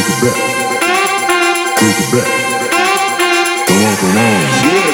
Take it back. Take it back. Don't walk alone. Yeah.